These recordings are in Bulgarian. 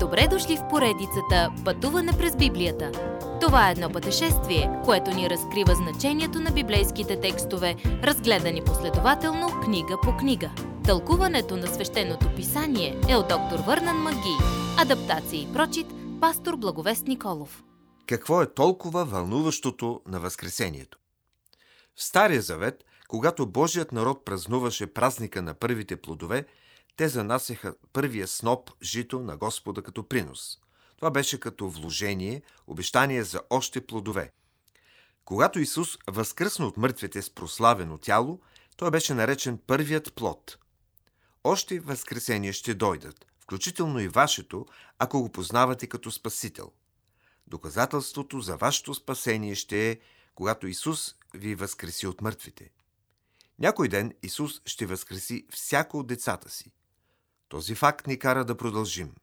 Добре дошли в поредицата Пътуване през Библията. Това е едно пътешествие, което ни разкрива значението на библейските текстове, разгледани последователно книга по книга. Тълкуването на свещеното писание е от доктор Върнан Маги. Адаптация и прочит, пастор Благовест Николов. Какво е толкова вълнуващото на Възкресението? В Стария Завет, когато Божият народ празнуваше празника на първите плодове, те занасяха първия сноп жито на Господа като принос. Това беше като вложение, обещание за още плодове. Когато Исус възкръсна от мъртвите с прославено тяло, той беше наречен първият плод. Още възкресения ще дойдат, включително и вашето, ако го познавате като Спасител. Доказателството за вашето спасение ще е, когато Исус ви възкреси от мъртвите. Някой ден Исус ще възкреси всяко от децата си. Този факт ни кара да продължим.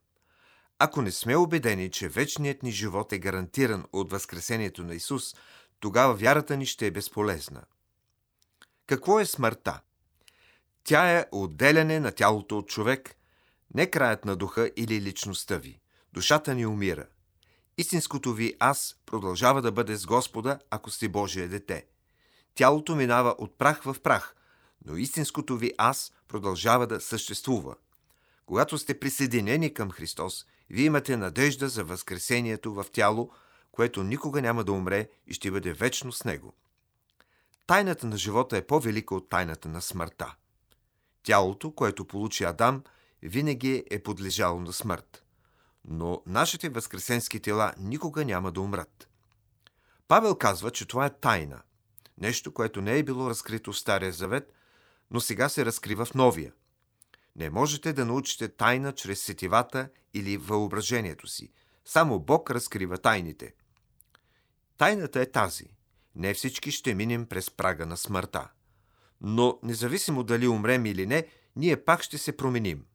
Ако не сме убедени, че вечният ни живот е гарантиран от Възкресението на Исус, тогава вярата ни ще е безполезна. Какво е смъртта? Тя е отделяне на тялото от човек, не краят на духа или личността ви. Душата ни умира. Истинското ви аз продължава да бъде с Господа, ако сте Божие дете. Тялото минава от прах в прах, но истинското ви аз продължава да съществува. Когато сте присъединени към Христос, вие имате надежда за възкресението в тяло, което никога няма да умре и ще бъде вечно с Него. Тайната на живота е по-велика от тайната на смъртта. Тялото, което получи Адам, винаги е подлежало на смърт. Но нашите възкресенски тела никога няма да умрат. Павел казва, че това е тайна. Нещо, което не е било разкрито в Стария Завет, но сега се разкрива в Новия – не можете да научите тайна чрез сетивата или въображението си. Само Бог разкрива тайните. Тайната е тази. Не всички ще минем през прага на смъртта. Но, независимо дали умрем или не, ние пак ще се променим.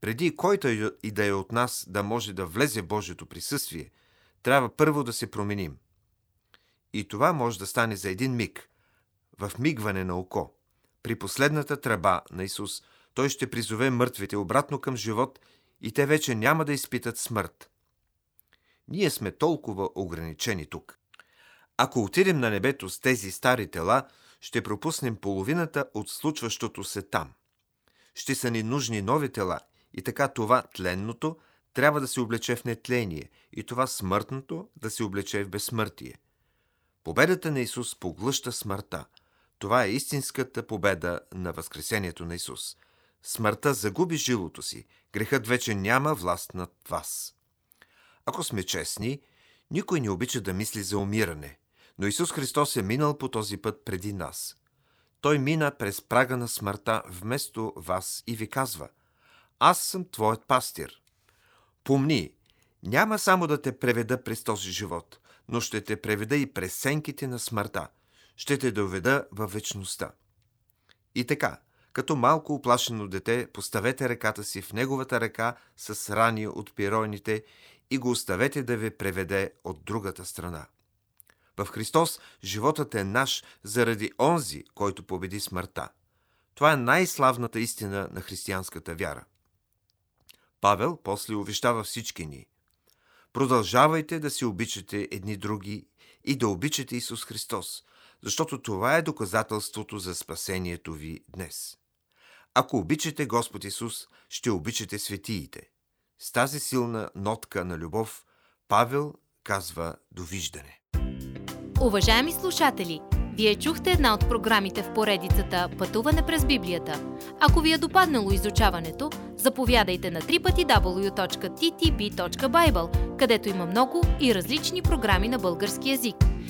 Преди който и да е от нас да може да влезе Божието присъствие, трябва първо да се променим. И това може да стане за един миг, в мигване на око, при последната тръба на Исус – той ще призове мъртвите обратно към живот и те вече няма да изпитат смърт. Ние сме толкова ограничени тук. Ако отидем на небето с тези стари тела, ще пропуснем половината от случващото се там. Ще са ни нужни нови тела и така това тленното трябва да се облече в нетление и това смъртното да се облече в безсмъртие. Победата на Исус поглъща смъртта. Това е истинската победа на Възкресението на Исус – Смъртта загуби жилото си. Грехът вече няма власт над вас. Ако сме честни, никой не обича да мисли за умиране, но Исус Христос е минал по този път преди нас. Той мина през прага на смъртта вместо вас и ви казва Аз съм твоят пастир. Помни, няма само да те преведа през този живот, но ще те преведа и през сенките на смъртта. Ще те доведа във вечността. И така, като малко оплашено дете, поставете ръката си в неговата ръка с рани от пиройните и го оставете да ви преведе от другата страна. В Христос животът е наш заради онзи, който победи смъртта. Това е най-славната истина на християнската вяра. Павел после увещава всички ни. Продължавайте да си обичате едни други и да обичате Исус Христос, защото това е доказателството за спасението ви днес. Ако обичате Господ Исус, ще обичате светиите. С тази силна нотка на любов Павел казва довиждане. Уважаеми слушатели, вие чухте една от програмите в поредицата Пътуване през Библията. Ако ви е допаднало изучаването, заповядайте на www.ttb.bible, където има много и различни програми на български язик.